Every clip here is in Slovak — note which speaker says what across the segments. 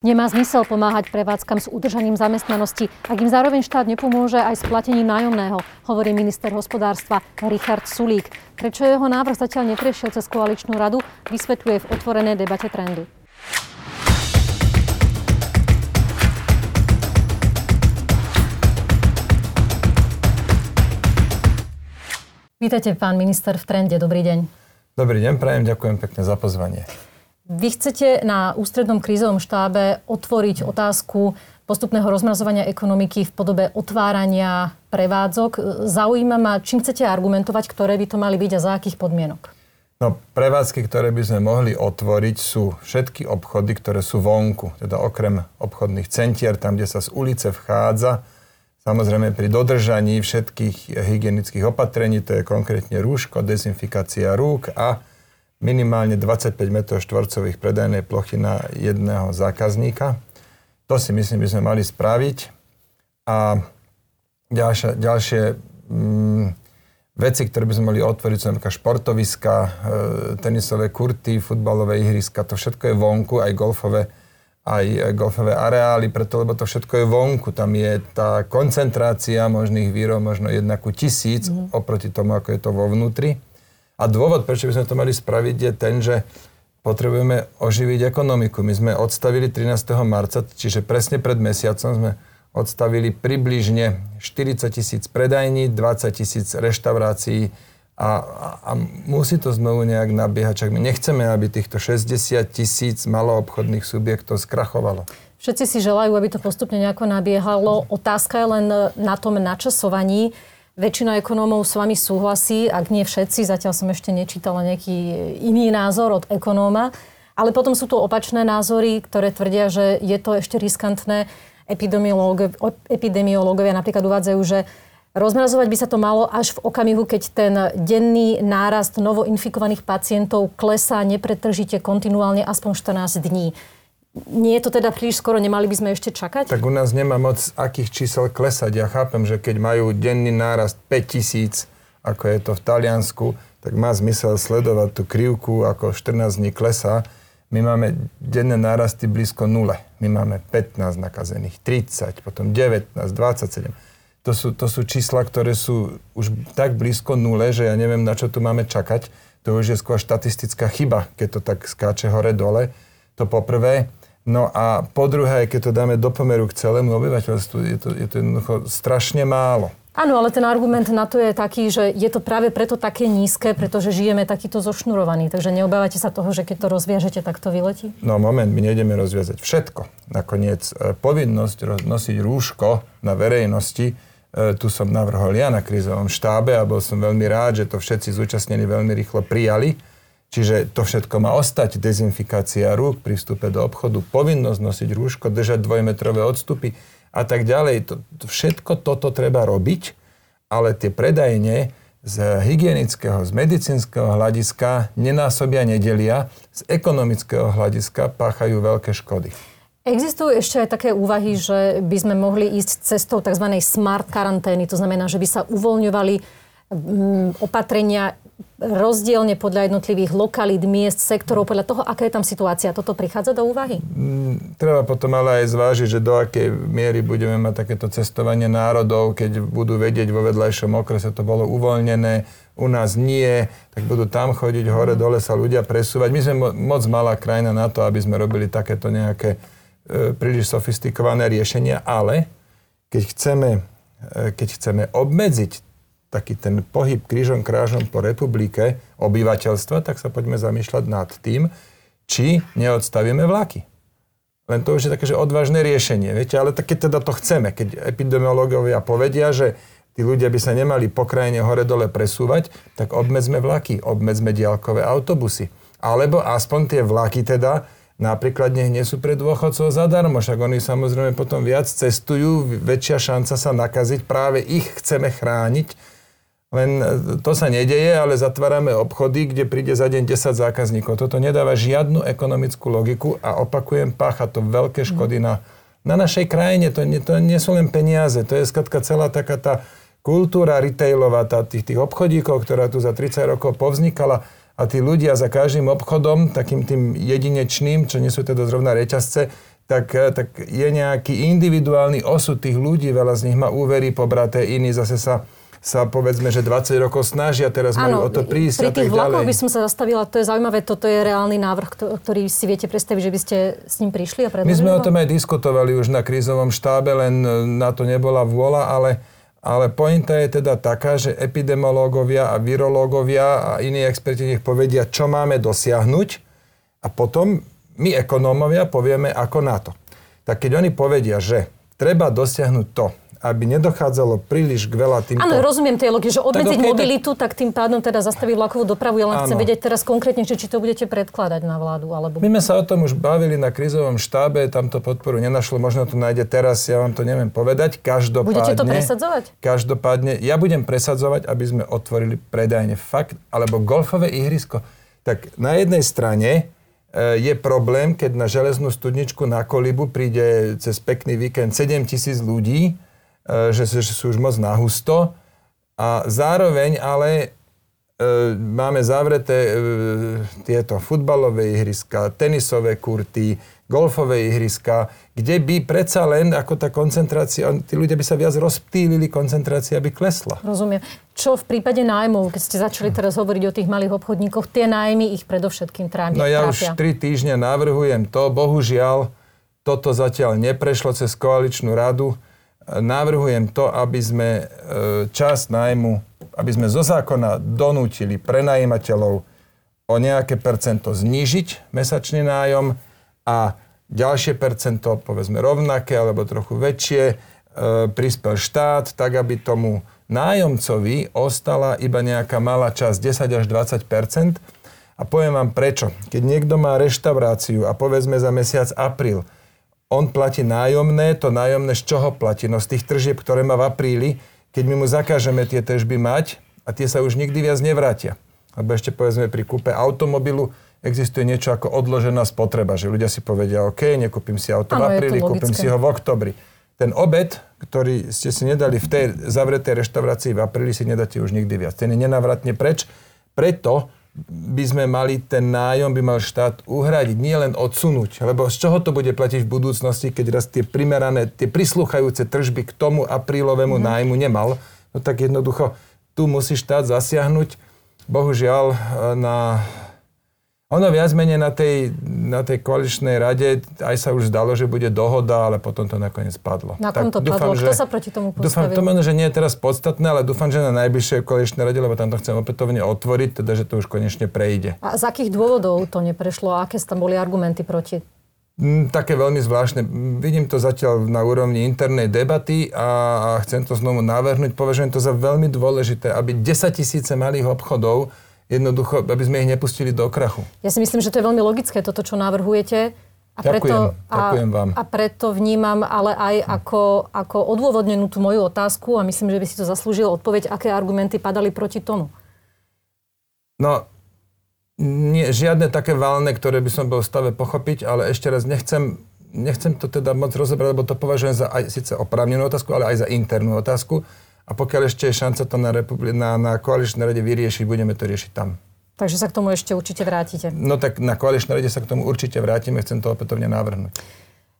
Speaker 1: Nemá zmysel pomáhať prevádzkam s udržaním zamestnanosti, ak im zároveň štát nepomôže aj s platením nájomného, hovorí minister hospodárstva Richard Sulík. Prečo jeho návrh zatiaľ neprešiel cez koaličnú radu, vysvetľuje v otvorenej debate trendu. Vítajte, pán minister, v trende. Dobrý deň.
Speaker 2: Dobrý deň, prajem, ďakujem pekne za pozvanie.
Speaker 1: Vy chcete na ústrednom krízovom štábe otvoriť otázku postupného rozmrazovania ekonomiky v podobe otvárania prevádzok. Zaujíma ma, čím chcete argumentovať, ktoré by to mali byť a za akých podmienok?
Speaker 2: No, prevádzky, ktoré by sme mohli otvoriť, sú všetky obchody, ktoré sú vonku. Teda okrem obchodných centier, tam, kde sa z ulice vchádza, samozrejme pri dodržaní všetkých hygienických opatrení, to je konkrétne rúško, dezinfikácia rúk a minimálne 25 m štvorcových predajnej plochy na jedného zákazníka. To si myslím, by sme mali spraviť. A ďalšie, ďalšie mm, veci, ktoré by sme mali otvoriť, sú napríklad športoviska, e, tenisové kurty, futbalové ihriska, to všetko je vonku, aj golfové, aj golfové areály, preto, lebo to všetko je vonku. Tam je tá koncentrácia možných výrob možno jedna ku tisíc mm. oproti tomu, ako je to vo vnútri. A dôvod, prečo by sme to mali spraviť, je ten, že potrebujeme oživiť ekonomiku. My sme odstavili 13. marca, čiže presne pred mesiacom sme odstavili približne 40 tisíc predajní, 20 tisíc reštaurácií a, a, a musí to znovu nejak nabiehať. Čak my nechceme, aby týchto 60 tisíc maloobchodných subjektov skrachovalo.
Speaker 1: Všetci si želajú, aby to postupne nejako nabiehalo. Otázka je len na tom načasovaní. Väčšina ekonómov s vami súhlasí, ak nie všetci, zatiaľ som ešte nečítala nejaký iný názor od ekonóma, ale potom sú tu opačné názory, ktoré tvrdia, že je to ešte riskantné. Epidemiológovia napríklad uvádzajú, že Rozmrazovať by sa to malo až v okamihu, keď ten denný nárast novoinfikovaných pacientov klesá nepretržite kontinuálne aspoň 14 dní. Nie je to teda príliš skoro, nemali by sme ešte čakať?
Speaker 2: Tak u nás nemá moc akých čísel klesať. Ja chápem, že keď majú denný nárast 5000, ako je to v Taliansku, tak má zmysel sledovať tú krivku, ako 14 dní klesá. My máme denné nárasty blízko nule. My máme 15 nakazených, 30, potom 19, 27. To sú, to sú čísla, ktoré sú už tak blízko nule, že ja neviem, na čo tu máme čakať. To už je skôr štatistická chyba, keď to tak skáče hore-dole. To poprvé. No a po druhé, keď to dáme do pomeru k celému obyvateľstvu, je to, je to jednoducho strašne málo.
Speaker 1: Áno, ale ten argument na to je taký, že je to práve preto také nízke, pretože žijeme takýto zošnurovaný. Takže neobávate sa toho, že keď to rozviažete, tak to vyletí?
Speaker 2: No moment, my nejdeme rozviazať všetko. Nakoniec e, povinnosť nosiť rúško na verejnosti, e, tu som navrhol ja na krízovom štábe a bol som veľmi rád, že to všetci zúčastnení veľmi rýchlo prijali Čiže to všetko má ostať, dezinfikácia rúk pri do obchodu, povinnosť nosiť rúško, držať dvojmetrové odstupy a tak ďalej. To, to, všetko toto treba robiť, ale tie predajne z hygienického, z medicínskeho hľadiska nenásobia, nedelia, z ekonomického hľadiska páchajú veľké škody.
Speaker 1: Existujú ešte aj také úvahy, že by sme mohli ísť cestou tzv. smart karantény, to znamená, že by sa uvoľňovali mm, opatrenia rozdielne podľa jednotlivých lokalít, miest, sektorov, podľa toho, aká je tam situácia. Toto prichádza do úvahy?
Speaker 2: Mm, treba potom ale aj zvážiť, že do akej miery budeme mať takéto cestovanie národov, keď budú vedieť vo vedľajšom okrese to bolo uvoľnené, u nás nie, tak budú tam chodiť hore, dole sa ľudia presúvať. My sme moc malá krajina na to, aby sme robili takéto nejaké e, príliš sofistikované riešenia, ale keď chceme, e, keď chceme obmedziť taký ten pohyb krížom krážom po republike obyvateľstva, tak sa poďme zamýšľať nad tým, či neodstavíme vlaky. Len to už je také, že odvážne riešenie, viete, ale tak teda to chceme, keď epidemiológovia povedia, že tí ľudia by sa nemali po krajine hore-dole presúvať, tak obmedzme vlaky, obmedzme diálkové autobusy. Alebo aspoň tie vlaky teda, napríklad nech nie sú pre dôchodcov zadarmo, však oni samozrejme potom viac cestujú, väčšia šanca sa nakaziť, práve ich chceme chrániť, len e, to sa nedeje, ale zatvárame obchody, kde príde za deň 10 zákazníkov. Toto nedáva žiadnu ekonomickú logiku a opakujem, pácha to veľké škody na, na našej krajine. To, nie, to nie sú len peniaze, to je skratka celá taká tá kultúra retailová, tá, tých, tých obchodíkov, ktorá tu za 30 rokov povznikala a tí ľudia za každým obchodom, takým tým jedinečným, čo nie sú teda zrovna reťazce, tak, e, tak je nejaký individuálny osud tých ľudí, veľa z nich má úvery pobraté, iní zase sa sa povedzme, že 20 rokov snažia, teraz majú o to prísť
Speaker 1: pri
Speaker 2: tých
Speaker 1: vlakoch by som sa zastavila, to je zaujímavé, toto je reálny návrh, ktorý si viete predstaviť, že by ste s ním prišli a
Speaker 2: predložili My sme o tom aj diskutovali už na krízovom štábe, len e, na to nebola vôľa, ale ale pointa je teda taká, že epidemológovia a virológovia a iní experti nech povedia, čo máme dosiahnuť a potom my ekonómovia povieme ako na to. Tak keď oni povedia, že treba dosiahnuť to, aby nedochádzalo príliš k veľa týmto...
Speaker 1: Áno, rozumiem tej logike, že obmedziť okay, mobilitu, tak... tak tým pádom teda zastaviť vlakovú dopravu. Ja len áno. chcem vedieť teraz konkrétne, či, či to budete predkladať na vládu. Alebo...
Speaker 2: My sme sa o tom už bavili na krizovom štábe, tam to podporu nenašlo, možno to nájde teraz, ja vám to neviem povedať. Každopádne...
Speaker 1: Budete to presadzovať?
Speaker 2: Každopádne, ja budem presadzovať, aby sme otvorili predajne fakt, alebo golfové ihrisko. Tak na jednej strane e, je problém, keď na železnú studničku na Kolibu príde cez pekný víkend 7 tisíc ľudí, že, že sú už moc nahusto. A zároveň ale e, máme zavreté e, tieto futbalové ihriska, tenisové kurty, golfové ihriska, kde by predsa len ako tá koncentrácia, tí ľudia by sa viac rozptýlili, koncentrácia by klesla.
Speaker 1: Rozumiem. Čo v prípade nájmov, keď ste začali teraz hovoriť o tých malých obchodníkoch, tie nájmy ich predovšetkým trápia?
Speaker 2: No ja už tri týždňa navrhujem to, bohužiaľ toto zatiaľ neprešlo cez koaličnú radu navrhujem to, aby sme e, čas nájmu, aby sme zo zákona donútili prenajímateľov o nejaké percento znížiť mesačný nájom a ďalšie percento, povedzme rovnaké alebo trochu väčšie, e, prispel štát, tak aby tomu nájomcovi ostala iba nejaká malá časť, 10 až 20% A poviem vám prečo. Keď niekto má reštauráciu a povedzme za mesiac apríl on platí nájomné, to nájomné z čoho platí? No z tých tržieb, ktoré má v apríli, keď my mu zakážeme tie tržby mať a tie sa už nikdy viac nevrátia. Lebo ešte povedzme pri kúpe automobilu existuje niečo ako odložená spotreba, že ľudia si povedia, OK, nekúpim si auto ano, v apríli, kúpim si ho v oktobri. Ten obed, ktorý ste si nedali v tej zavretej reštaurácii v apríli, si nedáte už nikdy viac. Ten je nenávratne preč. Preto by sme mali ten nájom, by mal štát uhradiť, nie len odsunúť. Lebo z čoho to bude platiť v budúcnosti, keď raz tie primerané, tie prisluchajúce tržby k tomu aprílovému mm. nájmu nemal, no tak jednoducho tu musí štát zasiahnuť. Bohužiaľ na ono viac menej na tej, na tej koaličnej rade aj sa už zdalo, že bude dohoda, ale potom to nakoniec padlo.
Speaker 1: Na kom to dúfam, padlo? Že, Kto sa proti tomu postavil?
Speaker 2: Dúfam, to možno, že nie je teraz podstatné, ale dúfam, že na najbližšej koaličnej rade, lebo tam to chcem opätovne otvoriť, teda, že to už konečne prejde.
Speaker 1: A z akých dôvodov to neprešlo? A aké tam boli argumenty proti?
Speaker 2: Mm, také veľmi zvláštne. Vidím to zatiaľ na úrovni internej debaty a, a chcem to znovu navrhnúť. Považujem to za veľmi dôležité, aby 10 tisíce malých obchodov jednoducho, aby sme ich nepustili do krachu.
Speaker 1: Ja si myslím, že to je veľmi logické, toto, čo navrhujete.
Speaker 2: A preto, ďakujem, ďakujem vám.
Speaker 1: A, a preto vnímam ale aj ako, ako odôvodnenú tú moju otázku a myslím, že by si to zaslúžil odpoveď, aké argumenty padali proti tomu.
Speaker 2: No, nie, žiadne také valné, ktoré by som bol v stave pochopiť, ale ešte raz nechcem, nechcem to teda moc rozobrať, lebo to považujem za aj síce oprávnenú otázku, ale aj za internú otázku. A pokiaľ ešte je šanca to na, republi- na, na koaličnej rade vyriešiť, budeme to riešiť tam.
Speaker 1: Takže sa k tomu ešte určite vrátite.
Speaker 2: No tak na koaličnej rade sa k tomu určite vrátime, chcem to opätovne navrhnúť.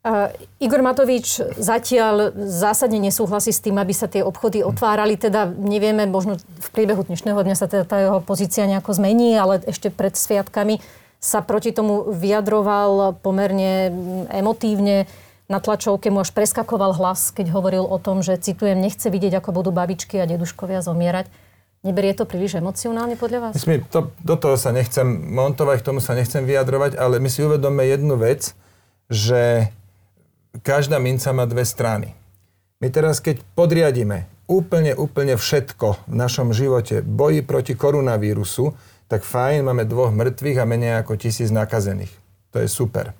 Speaker 1: Uh, Igor Matovič zatiaľ zásadne nesúhlasí s tým, aby sa tie obchody otvárali. Teda nevieme, možno v priebehu dnešného dňa sa teda tá jeho pozícia nejako zmení, ale ešte pred sviatkami sa proti tomu vyjadroval pomerne emotívne na tlačovke mu až preskakoval hlas, keď hovoril o tom, že, citujem, nechce vidieť, ako budú babičky a deduškovia zomierať. Neberie to príliš emocionálne podľa vás?
Speaker 2: Myslím, to, do toho sa nechcem montovať, k tomu sa nechcem vyjadrovať, ale my si uvedome jednu vec, že každá minca má dve strany. My teraz, keď podriadíme úplne, úplne všetko v našom živote boji proti koronavírusu, tak fajn, máme dvoch mŕtvych a menej ako tisíc nakazených. To je super.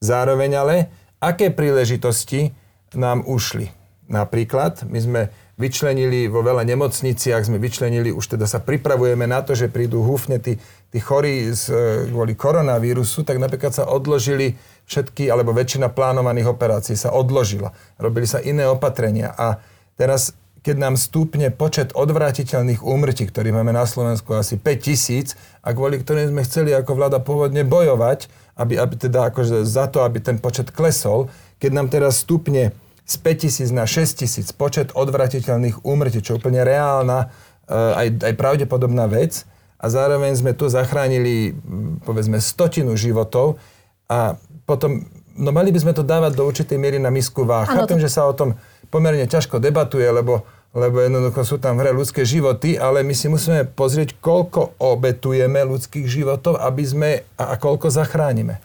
Speaker 2: Zároveň ale aké príležitosti nám ušli. Napríklad, my sme vyčlenili vo veľa nemocniciach, sme vyčlenili, už teda sa pripravujeme na to, že prídu húfne tí, tí chorí z, kvôli koronavírusu, tak napríklad sa odložili všetky, alebo väčšina plánovaných operácií sa odložila. Robili sa iné opatrenia. A teraz, keď nám stúpne počet odvratiteľných úmrtí, ktorých máme na Slovensku asi 5 tisíc a kvôli ktorým sme chceli ako vláda pôvodne bojovať, aby, aby teda akože za to, aby ten počet klesol, keď nám teraz stúpne z 5 tisíc na 6 tisíc počet odvratiteľných úmrtí, čo je úplne reálna, eh, aj, aj pravdepodobná vec, a zároveň sme tu zachránili, povedzme, stotinu životov a potom, no mali by sme to dávať do určitej miery na misku váh. Chápem, to... že sa o tom pomerne ťažko debatuje, lebo lebo jednoducho sú tam v hre ľudské životy, ale my si musíme pozrieť, koľko obetujeme ľudských životov, aby sme a, koľko zachránime.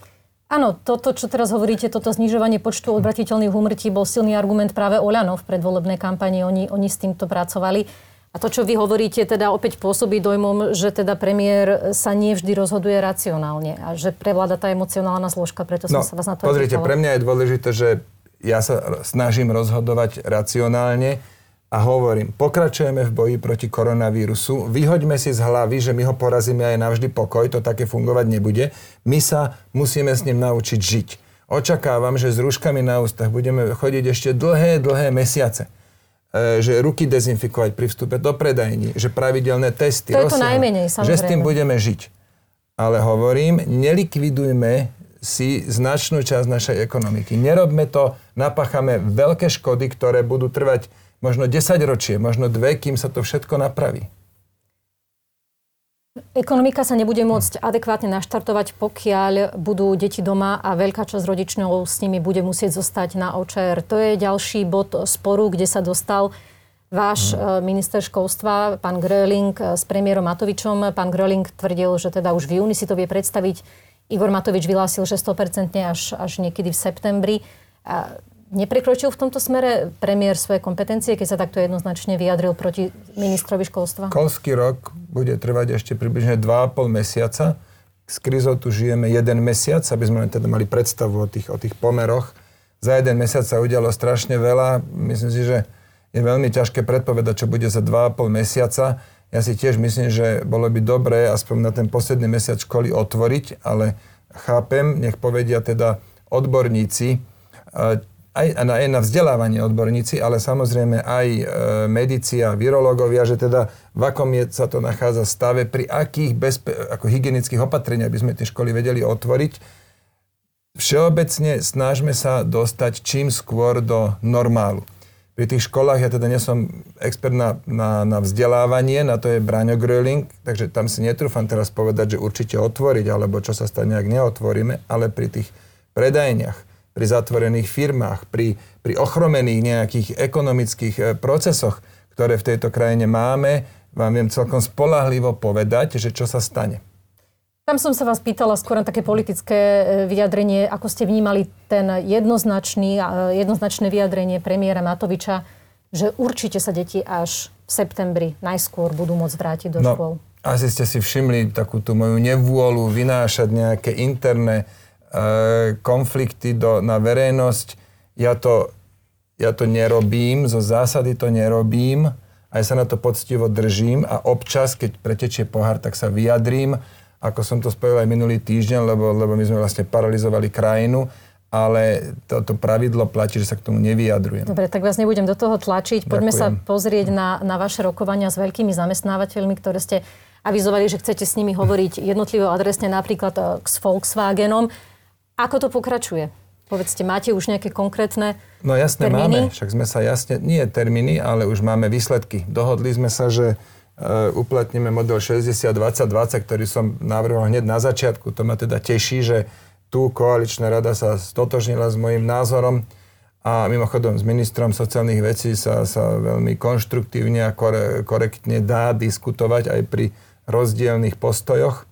Speaker 1: Áno, toto, čo teraz hovoríte, toto znižovanie počtu odvratiteľných úmrtí bol silný argument práve Oľanov v predvolebnej kampani. Oni, oni s týmto pracovali. A to, čo vy hovoríte, teda opäť pôsobí dojmom, že teda premiér sa nevždy rozhoduje racionálne a že prevláda tá emocionálna zložka, preto som no, sa vás na to
Speaker 2: Pozrite, pre mňa je dôležité, že ja sa snažím rozhodovať racionálne a hovorím, pokračujeme v boji proti koronavírusu, vyhoďme si z hlavy, že my ho porazíme aj navždy pokoj, to také fungovať nebude. My sa musíme s ním naučiť žiť. Očakávam, že s rúškami na ústach budeme chodiť ešte dlhé, dlhé mesiace e, že ruky dezinfikovať pri vstupe do predajní, že pravidelné testy,
Speaker 1: to to najmenej,
Speaker 2: že s tým budeme žiť. Ale hovorím, nelikvidujme si značnú časť našej ekonomiky. Nerobme to, napáchame veľké škody, ktoré budú trvať možno 10 ročie, možno dve, kým sa to všetko napraví.
Speaker 1: Ekonomika sa nebude môcť adekvátne naštartovať, pokiaľ budú deti doma a veľká časť rodičov s nimi bude musieť zostať na OČR. To je ďalší bod sporu, kde sa dostal váš hmm. minister školstva, pán Gröling, s premiérom Matovičom. Pán Gröling tvrdil, že teda už v júni si to vie predstaviť. Igor Matovič vyhlásil, že 100% až, až niekedy v septembri. A Neprekročil v tomto smere premiér svoje kompetencie, keď sa takto jednoznačne vyjadril proti ministrovi školstva?
Speaker 2: Školský rok bude trvať ešte približne 2,5 mesiaca. S krizou tu žijeme jeden mesiac, aby sme teda mali predstavu o tých, o tých pomeroch. Za jeden mesiac sa udialo strašne veľa. Myslím si, že je veľmi ťažké predpovedať, čo bude za 2,5 mesiaca. Ja si tiež myslím, že bolo by dobré aspoň na ten posledný mesiac školy otvoriť, ale chápem, nech povedia teda odborníci, aj na, aj na vzdelávanie odborníci, ale samozrejme aj e, medici a virológovia, že teda v akom je, sa to nachádza stave, pri akých bezpe- ako hygienických opatreniach by sme tie školy vedeli otvoriť. Všeobecne snažme sa dostať čím skôr do normálu. Pri tých školách, ja teda nie som expert na, na, na vzdelávanie, na to je Braňo Gröling, takže tam si netrúfam teraz povedať, že určite otvoriť, alebo čo sa stane, ak neotvoríme, ale pri tých predajniach, pri zatvorených firmách, pri, pri ochromených nejakých ekonomických e, procesoch, ktoré v tejto krajine máme, vám viem celkom spolahlivo povedať, že čo sa stane.
Speaker 1: Tam som sa vás pýtala skôr na také politické e, vyjadrenie, ako ste vnímali ten jednoznačný, e, jednoznačné vyjadrenie premiéra Matoviča, že určite sa deti až v septembri najskôr budú môcť vrátiť do no, škôl.
Speaker 2: Asi ste si všimli takú tú moju nevôľu vynášať nejaké interné konflikty do, na verejnosť. Ja to, ja to nerobím, zo zásady to nerobím, aj sa na to poctivo držím a občas, keď pretečie pohár, tak sa vyjadrím, ako som to spojil aj minulý týždeň, lebo, lebo my sme vlastne paralizovali krajinu, ale toto pravidlo platí, že sa k tomu nevyjadrujem.
Speaker 1: Dobre, tak vás nebudem do toho tlačiť. Poďme Ďakujem. sa pozrieť na, na vaše rokovania s veľkými zamestnávateľmi, ktoré ste avizovali, že chcete s nimi hovoriť jednotlivo adresne napríklad e, s Volkswagenom. Ako to pokračuje? Povedzte, máte už nejaké konkrétne
Speaker 2: No jasne
Speaker 1: termíny?
Speaker 2: máme, však sme sa jasne, nie termíny, ale už máme výsledky. Dohodli sme sa, že uh, uplatníme model 60-20-20, ktorý som navrhol hneď na začiatku. To ma teda teší, že tu koaličná rada sa stotožnila s môjim názorom a mimochodom s ministrom sociálnych vecí sa, sa veľmi konštruktívne a kore, korektne dá diskutovať aj pri rozdielných postojoch.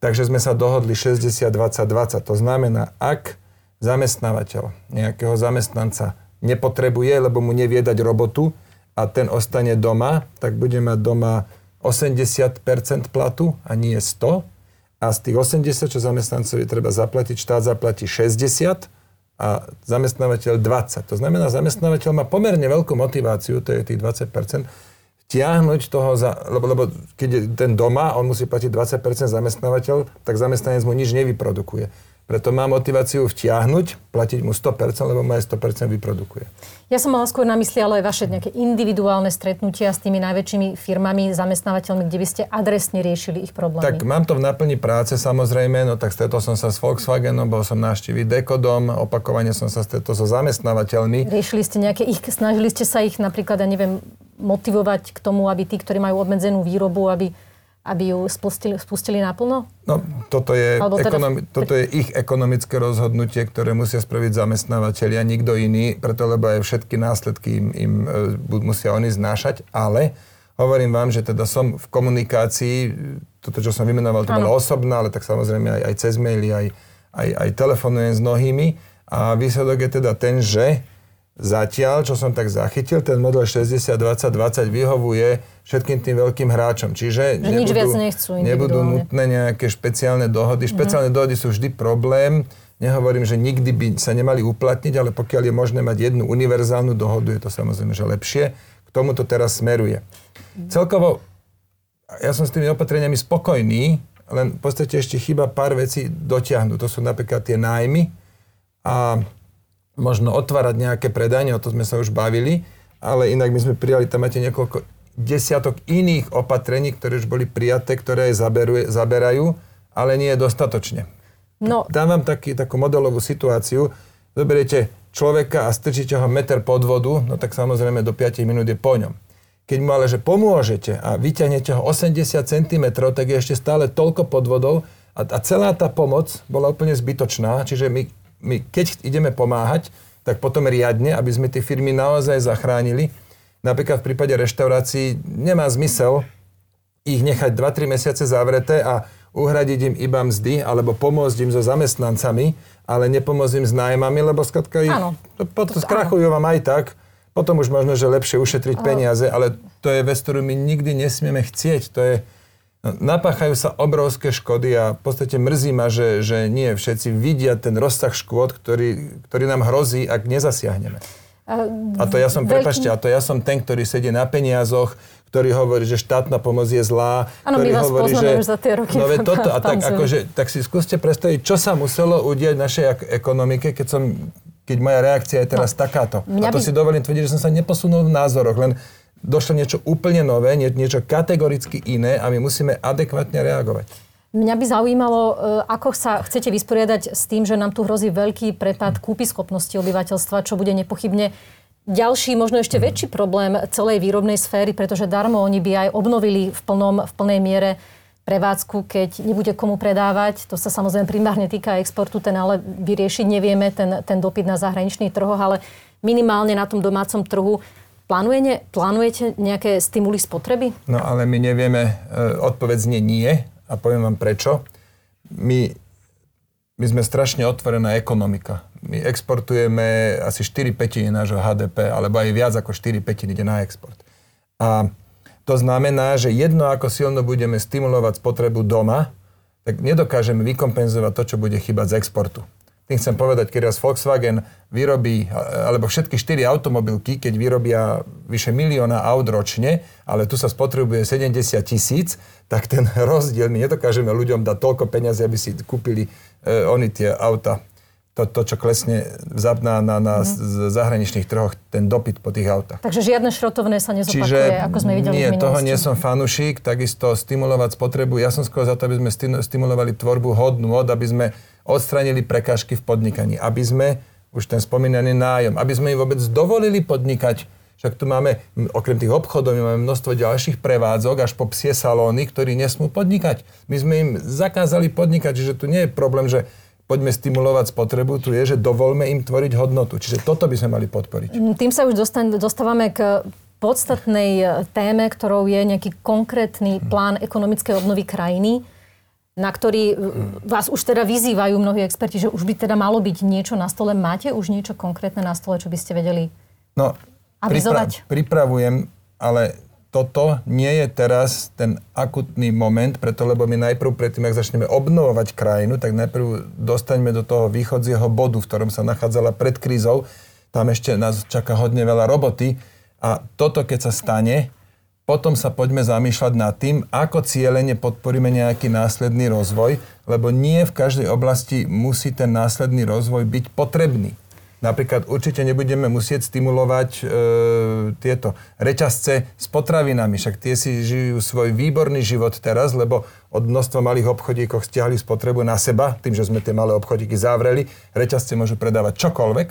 Speaker 2: Takže sme sa dohodli 60-20-20. To znamená, ak zamestnávateľ nejakého zamestnanca nepotrebuje, lebo mu nevie dať robotu a ten ostane doma, tak bude mať doma 80% platu a nie 100. A z tých 80, čo zamestnancovi treba zaplatiť, štát zaplatí 60 a zamestnávateľ 20. To znamená, zamestnávateľ má pomerne veľkú motiváciu, to je tých 20%, tiahnuť toho, za, lebo, lebo keď je ten doma, on musí platiť 20% zamestnávateľ, tak zamestnanec mu nič nevyprodukuje. Preto má motiváciu vtiahnuť, platiť mu 100%, lebo aj 100% vyprodukuje.
Speaker 1: Ja som mala skôr na mysli ale aj vaše nejaké individuálne stretnutia s tými najväčšími firmami, zamestnávateľmi, kde by ste adresne riešili ich problémy.
Speaker 2: Tak mám to v naplni práce samozrejme, no tak stretol som sa s Volkswagenom, bol som návštíviť Dekodom, opakovane som sa stretol so zamestnávateľmi.
Speaker 1: Riešili ste nejaké ich, snažili ste sa ich napríklad, ja neviem, motivovať k tomu, aby tí, ktorí majú obmedzenú výrobu, aby aby ju spustili, spustili naplno?
Speaker 2: No, toto je, teda... ekonomi- toto je ich ekonomické rozhodnutie, ktoré musia spraviť zamestnávateľia, nikto iný, preto lebo aj všetky následky im, im e, musia oni znášať, ale hovorím vám, že teda som v komunikácii, toto, čo som vymenoval, to bolo osobná, ale tak samozrejme aj, aj cez maily, aj, aj, aj telefonujem s mnohými. A výsledok je teda ten, že Zatiaľ, čo som tak zachytil, ten model 60-20-20 vyhovuje všetkým tým veľkým hráčom. Čiže
Speaker 1: nebudú, nič viac nechcú
Speaker 2: nebudú nutné nejaké špeciálne dohody. Mhm. Špeciálne dohody sú vždy problém. Nehovorím, že nikdy by sa nemali uplatniť, ale pokiaľ je možné mať jednu univerzálnu dohodu, je to samozrejme, že lepšie. K tomu to teraz smeruje. Celkovo, ja som s tými opatreniami spokojný, len v podstate ešte chyba pár vecí dotiahnuť. To sú napríklad tie nájmy a možno otvárať nejaké predanie, o to sme sa už bavili, ale inak my sme prijali, tam máte niekoľko desiatok iných opatrení, ktoré už boli prijaté, ktoré aj zaberuje, zaberajú, ale nie dostatočne. No. Dám vám taký, takú modelovú situáciu. Zoberiete človeka a strčíte ho meter pod vodu, no tak samozrejme do 5 minút je po ňom. Keď mu ale, že pomôžete a vyťahnete ho 80 cm, tak je ešte stále toľko pod vodou a, a celá tá pomoc bola úplne zbytočná, čiže my my keď ideme pomáhať, tak potom riadne, aby sme tie firmy naozaj zachránili. Napríklad v prípade reštaurácií nemá zmysel ich nechať 2-3 mesiace zavreté a uhradiť im iba mzdy alebo pomôcť im so zamestnancami, ale nepomôcť im s nájmami, lebo skladka ich áno. potom skrachujú vám aj tak. Potom už možno, že lepšie ušetriť áno. peniaze, ale to je vec, ktorú my nikdy nesmieme chcieť. To je, napáchajú sa obrovské škody a v podstate mrzí ma, že, že nie všetci vidia ten rozsah škôd, ktorý, ktorý nám hrozí, ak nezasiahneme. A to ja som, veľký... prepačte, a to ja som ten, ktorý sedí na peniazoch, ktorý hovorí, že štátna pomoc je zlá.
Speaker 1: Áno, my vás hovorí, že, už za tie roky.
Speaker 2: No toto, a tak, akože, tak si skúste predstaviť, čo sa muselo udiať v našej ekonomike, keď som keď moja reakcia je teraz no, takáto. A to by... si dovolím tvrdiť, že som sa neposunul v názoroch, len došlo niečo úplne nové, niečo kategoricky iné a my musíme adekvátne reagovať.
Speaker 1: Mňa by zaujímalo, e, ako sa chcete vysporiadať s tým, že nám tu hrozí veľký prepad kúpy schopnosti obyvateľstva, čo bude nepochybne ďalší, možno ešte väčší problém celej výrobnej sféry, pretože darmo oni by aj obnovili v, plnom, v plnej miere prevádzku, keď nebude komu predávať. To sa samozrejme primárne týka exportu, ten ale vyriešiť nevieme, ten, ten dopyt na zahraničných trhoch, ale minimálne na tom domácom trhu Plánujete, plánujete nejaké stimuly spotreby?
Speaker 2: No ale my nevieme, e, odpoveď znie nie a poviem vám prečo. My, my sme strašne otvorená ekonomika. My exportujeme asi 4 petiny nášho HDP, alebo aj viac ako 4 petiny ide na export. A to znamená, že jedno ako silno budeme stimulovať spotrebu doma, tak nedokážeme vykompenzovať to, čo bude chýbať z exportu. Tým chcem povedať, keď raz Volkswagen vyrobí, alebo všetky štyri automobilky, keď vyrobia vyše milióna aut ročne, ale tu sa spotrebuje 70 tisíc, tak ten rozdiel, my nedokážeme ľuďom dať toľko peniazy, aby si kúpili e, oni tie auta. To, to, čo klesne na, na, na mm. zahraničných trhoch, ten dopyt po tých autách.
Speaker 1: Takže žiadne šrotovné sa nezopakuje, Čiže ako sme videli
Speaker 2: nie,
Speaker 1: v
Speaker 2: toho nie som fanušik, takisto stimulovať spotrebu. Ja som skôr za to, aby sme stimulovali tvorbu hodnú od, aby sme odstranili prekážky v podnikaní, aby sme, už ten spomínaný nájom, aby sme im vôbec dovolili podnikať. Však tu máme, okrem tých obchodov, my máme množstvo ďalších prevádzok, až po psie salóny, ktorí nesmú podnikať. My sme im zakázali podnikať, čiže tu nie je problém, že poďme stimulovať spotrebu, tu je, že dovolme im tvoriť hodnotu. Čiže toto by sme mali podporiť.
Speaker 1: Mm, tým sa už dostávame k podstatnej e, téme, ktorou je nejaký konkrétny plán ekonomickej obnovy krajiny na ktorý vás už teda vyzývajú mnohí experti, že už by teda malo byť niečo na stole. Máte už niečo konkrétne na stole, čo by ste vedeli no, avizovať?
Speaker 2: Pripra- pripravujem, ale toto nie je teraz ten akutný moment, preto lebo my najprv predtým, ak začneme obnovovať krajinu, tak najprv dostaňme do toho východzieho bodu, v ktorom sa nachádzala pred krízou. Tam ešte nás čaká hodne veľa roboty. A toto, keď sa stane, potom sa poďme zamýšľať nad tým, ako cieľene podporíme nejaký následný rozvoj, lebo nie v každej oblasti musí ten následný rozvoj byť potrebný. Napríklad určite nebudeme musieť stimulovať e, tieto reťazce s potravinami, však tie si žijú svoj výborný život teraz, lebo od množstva malých obchodíkov stiahli spotrebu na seba, tým, že sme tie malé obchodíky zavreli. Reťazce môžu predávať čokoľvek.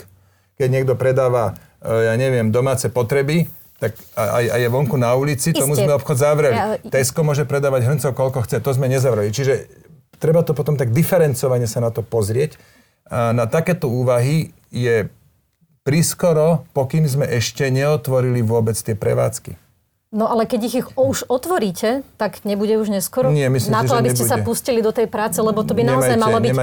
Speaker 2: Keď niekto predáva, e, ja neviem, domáce potreby, tak aj, aj je vonku na ulici, Isté. tomu sme obchod zavreli. Ja... Tesco môže predávať hrncov, koľko chce, to sme nezavreli. Čiže treba to potom tak diferencovane sa na to pozrieť. A na takéto úvahy je prískoro, pokým sme ešte neotvorili vôbec tie prevádzky.
Speaker 1: No ale keď ich, ich už otvoríte, tak nebude už neskoro
Speaker 2: Nie, myslím
Speaker 1: na to,
Speaker 2: si,
Speaker 1: aby ste
Speaker 2: nebude.
Speaker 1: sa pustili do tej práce, lebo to by naozaj
Speaker 2: nemajte,
Speaker 1: malo byť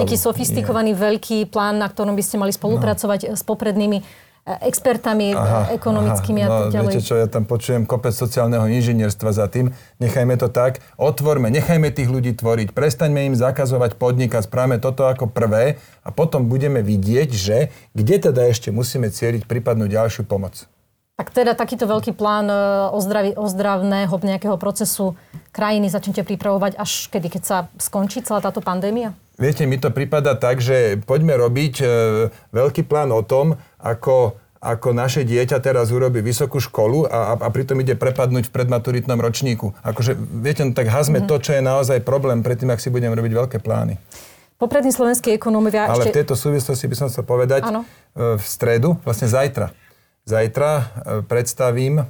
Speaker 2: nejaký
Speaker 1: sofistikovaný Nie. veľký plán, na ktorom by ste mali spolupracovať no. s poprednými expertami aha, ekonomickými aha, no, a tak ďalej.
Speaker 2: Viete čo, ja tam počujem kopec sociálneho inžinierstva za tým. Nechajme to tak, otvorme, nechajme tých ľudí tvoriť, prestaňme im zakazovať podnikať, správame toto ako prvé a potom budeme vidieť, že kde teda ešte musíme cieliť prípadnú ďalšiu pomoc.
Speaker 1: Tak teda takýto veľký plán e, ozdraví, ozdravného nejakého procesu krajiny začnete pripravovať až kedy, keď sa skončí celá táto pandémia?
Speaker 2: Viete, mi to prípada tak, že poďme robiť e, veľký plán o tom, ako, ako naše dieťa teraz urobí vysokú školu a, a, a pritom ide prepadnúť v predmaturitnom ročníku. Akože, viete, no tak hazme mm-hmm. to, čo je naozaj problém, predtým, ak si budeme robiť veľké plány.
Speaker 1: Poprední slovenskí ekonómovia
Speaker 2: Ale
Speaker 1: ešte...
Speaker 2: v tejto súvislosti by som chcel povedať, ano. E, v stredu, vlastne zajtra, zajtra e, predstavím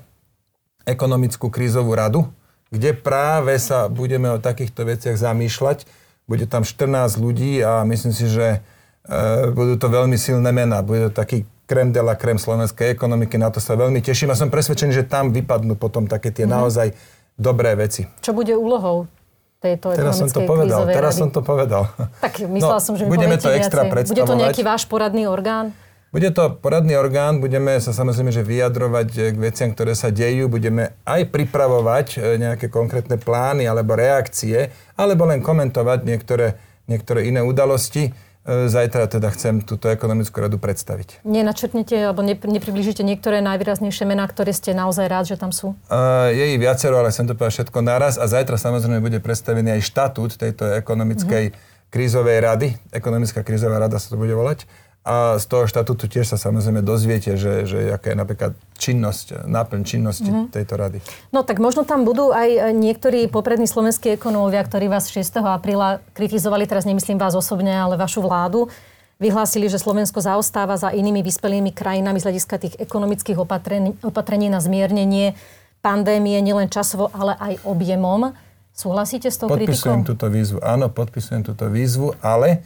Speaker 2: ekonomickú krízovú radu, kde práve sa budeme o takýchto veciach zamýšľať bude tam 14 ľudí a myslím si, že e, budú to veľmi silné mená. Bude to taký krem de la krem slovenskej ekonomiky, na to sa veľmi teším a som presvedčený, že tam vypadnú potom také tie mm-hmm. naozaj dobré veci.
Speaker 1: Čo bude úlohou tejto
Speaker 2: teraz som to povedal, teraz rady? som to povedal.
Speaker 1: Tak myslela no, som, že mi
Speaker 2: budeme to extra viacej.
Speaker 1: Bude to nejaký váš poradný orgán?
Speaker 2: Bude to poradný orgán, budeme sa samozrejme že vyjadrovať eh, k veciam, ktoré sa dejú, budeme aj pripravovať eh, nejaké konkrétne plány alebo reakcie, alebo len komentovať niektoré, niektoré iné udalosti. Eh, zajtra teda chcem túto ekonomickú radu predstaviť.
Speaker 1: Nenačrtnete alebo nepribližíte niektoré najvýraznejšie mená, ktoré ste naozaj rád, že tam sú?
Speaker 2: Uh, je ich viacero, ale chcem to povedať všetko naraz. A zajtra samozrejme bude predstavený aj štatút tejto ekonomickej uh-huh. krízovej rady. Ekonomická krízová rada sa to bude volať. A z toho štatútu tiež sa samozrejme dozviete, že, že aká je napríklad činnosť, náplň činnosti mm-hmm. tejto rady.
Speaker 1: No tak možno tam budú aj niektorí poprední slovenskí ekonómovia, ktorí vás 6. apríla kritizovali, teraz nemyslím vás osobne, ale vašu vládu. Vyhlásili, že Slovensko zaostáva za inými vyspelými krajinami z hľadiska tých ekonomických opatrení, opatrení na zmiernenie pandémie, nielen časovo, ale aj objemom. Súhlasíte s tou
Speaker 2: podpisujem
Speaker 1: kritikou?
Speaker 2: Podpisujem túto výzvu. Áno, podpisujem túto výzvu, ale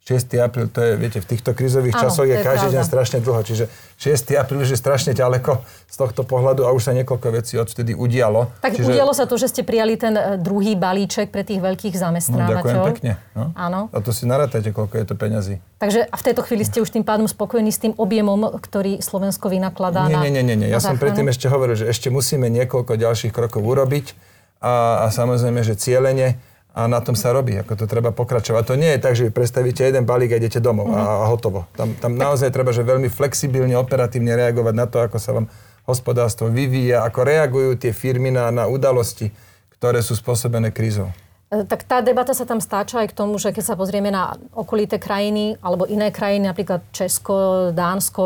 Speaker 2: 6. apríl, to je, viete, v týchto krizových Áno, časoch je, je každý pravda. deň strašne dlho. Čiže 6. apríl je strašne ďaleko z tohto pohľadu a už sa niekoľko vecí odvtedy udialo.
Speaker 1: Tak
Speaker 2: Čiže...
Speaker 1: udialo sa to, že ste prijali ten e, druhý balíček pre tých veľkých zamestnávateľov.
Speaker 2: No, ďakujem pekne. No.
Speaker 1: Áno.
Speaker 2: A to si narátajte, koľko je to peňazí.
Speaker 1: Takže a v tejto chvíli ste už tým pádom spokojní s tým objemom, ktorý Slovensko vynakladá
Speaker 2: nie,
Speaker 1: na
Speaker 2: Nie, nie, nie. nie. Ja som predtým ešte hovoril, že ešte musíme niekoľko ďalších krokov urobiť a, a samozrejme, že cieľene a na tom sa robí, ako to treba pokračovať. To nie je tak, že vy predstavíte jeden balík a idete domov a, a hotovo. Tam, tam naozaj treba, že veľmi flexibilne, operatívne reagovať na to, ako sa vám hospodárstvo vyvíja, ako reagujú tie firmy na, na udalosti, ktoré sú spôsobené krízou.
Speaker 1: E, tak tá debata sa tam stáča aj k tomu, že keď sa pozrieme na okolité krajiny alebo iné krajiny, napríklad Česko, Dánsko,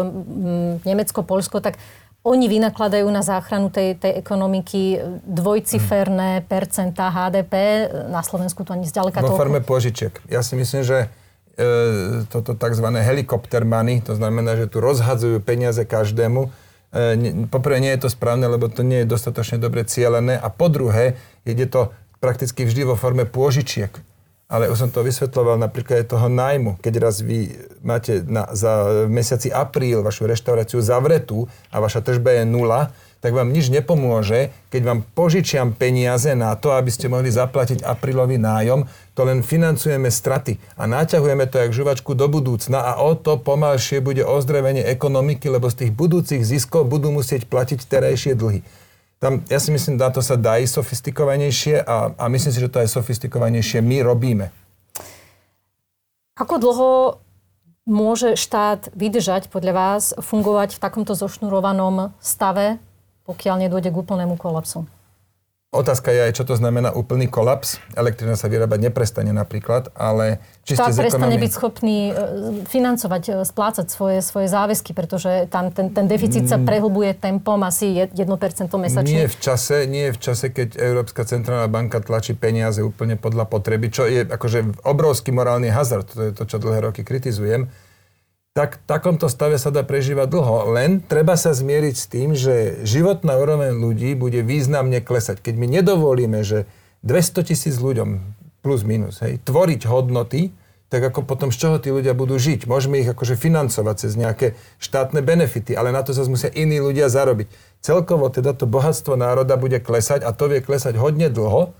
Speaker 1: Nemecko, Polsko, tak oni vynakladajú na záchranu tej, tej ekonomiky dvojciferné hmm. percentá HDP. Na Slovensku to ani zďaleka
Speaker 2: Vo forme požičiek. Ja si myslím, že e, toto tzv. helikopter money, to znamená, že tu rozhadzujú peniaze každému. E, ne, poprvé nie je to správne, lebo to nie je dostatočne dobre cielené. A po druhé, ide to prakticky vždy vo forme pôžičiek ale už som to vysvetloval na príklade toho nájmu. Keď raz vy máte na, za mesiaci apríl vašu reštauráciu zavretú a vaša tržba je nula, tak vám nič nepomôže, keď vám požičiam peniaze na to, aby ste mohli zaplatiť aprílový nájom, to len financujeme straty a naťahujeme to jak žuvačku do budúcna a o to pomalšie bude ozdravenie ekonomiky, lebo z tých budúcich ziskov budú musieť platiť terajšie dlhy. Tam, ja si myslím, že to sa dá ísť sofistikovanejšie a, a myslím si, že to aj sofistikovanejšie my robíme.
Speaker 1: Ako dlho môže štát vydržať podľa vás fungovať v takomto zošnurovanom stave pokiaľ nedôjde k úplnému kolapsu.
Speaker 2: Otázka je aj, čo to znamená úplný kolaps. Elektrina sa vyrábať neprestane napríklad, ale
Speaker 1: čiste Štát prestane byť schopný e, financovať, e, splácať svoje, svoje záväzky, pretože tam ten, ten deficit sa mm. prehlbuje tempom asi 1% mesačne.
Speaker 2: Nie v čase, nie v čase, keď Európska centrálna banka tlačí peniaze úplne podľa potreby, čo je akože obrovský morálny hazard, to je to, čo dlhé roky kritizujem tak v takomto stave sa dá prežívať dlho. Len treba sa zmieriť s tým, že životná úroveň ľudí bude významne klesať. Keď my nedovolíme, že 200 tisíc ľuďom plus minus, hej, tvoriť hodnoty, tak ako potom z čoho tí ľudia budú žiť. Môžeme ich akože financovať cez nejaké štátne benefity, ale na to sa musia iní ľudia zarobiť. Celkovo teda to bohatstvo národa bude klesať a to vie klesať hodne dlho,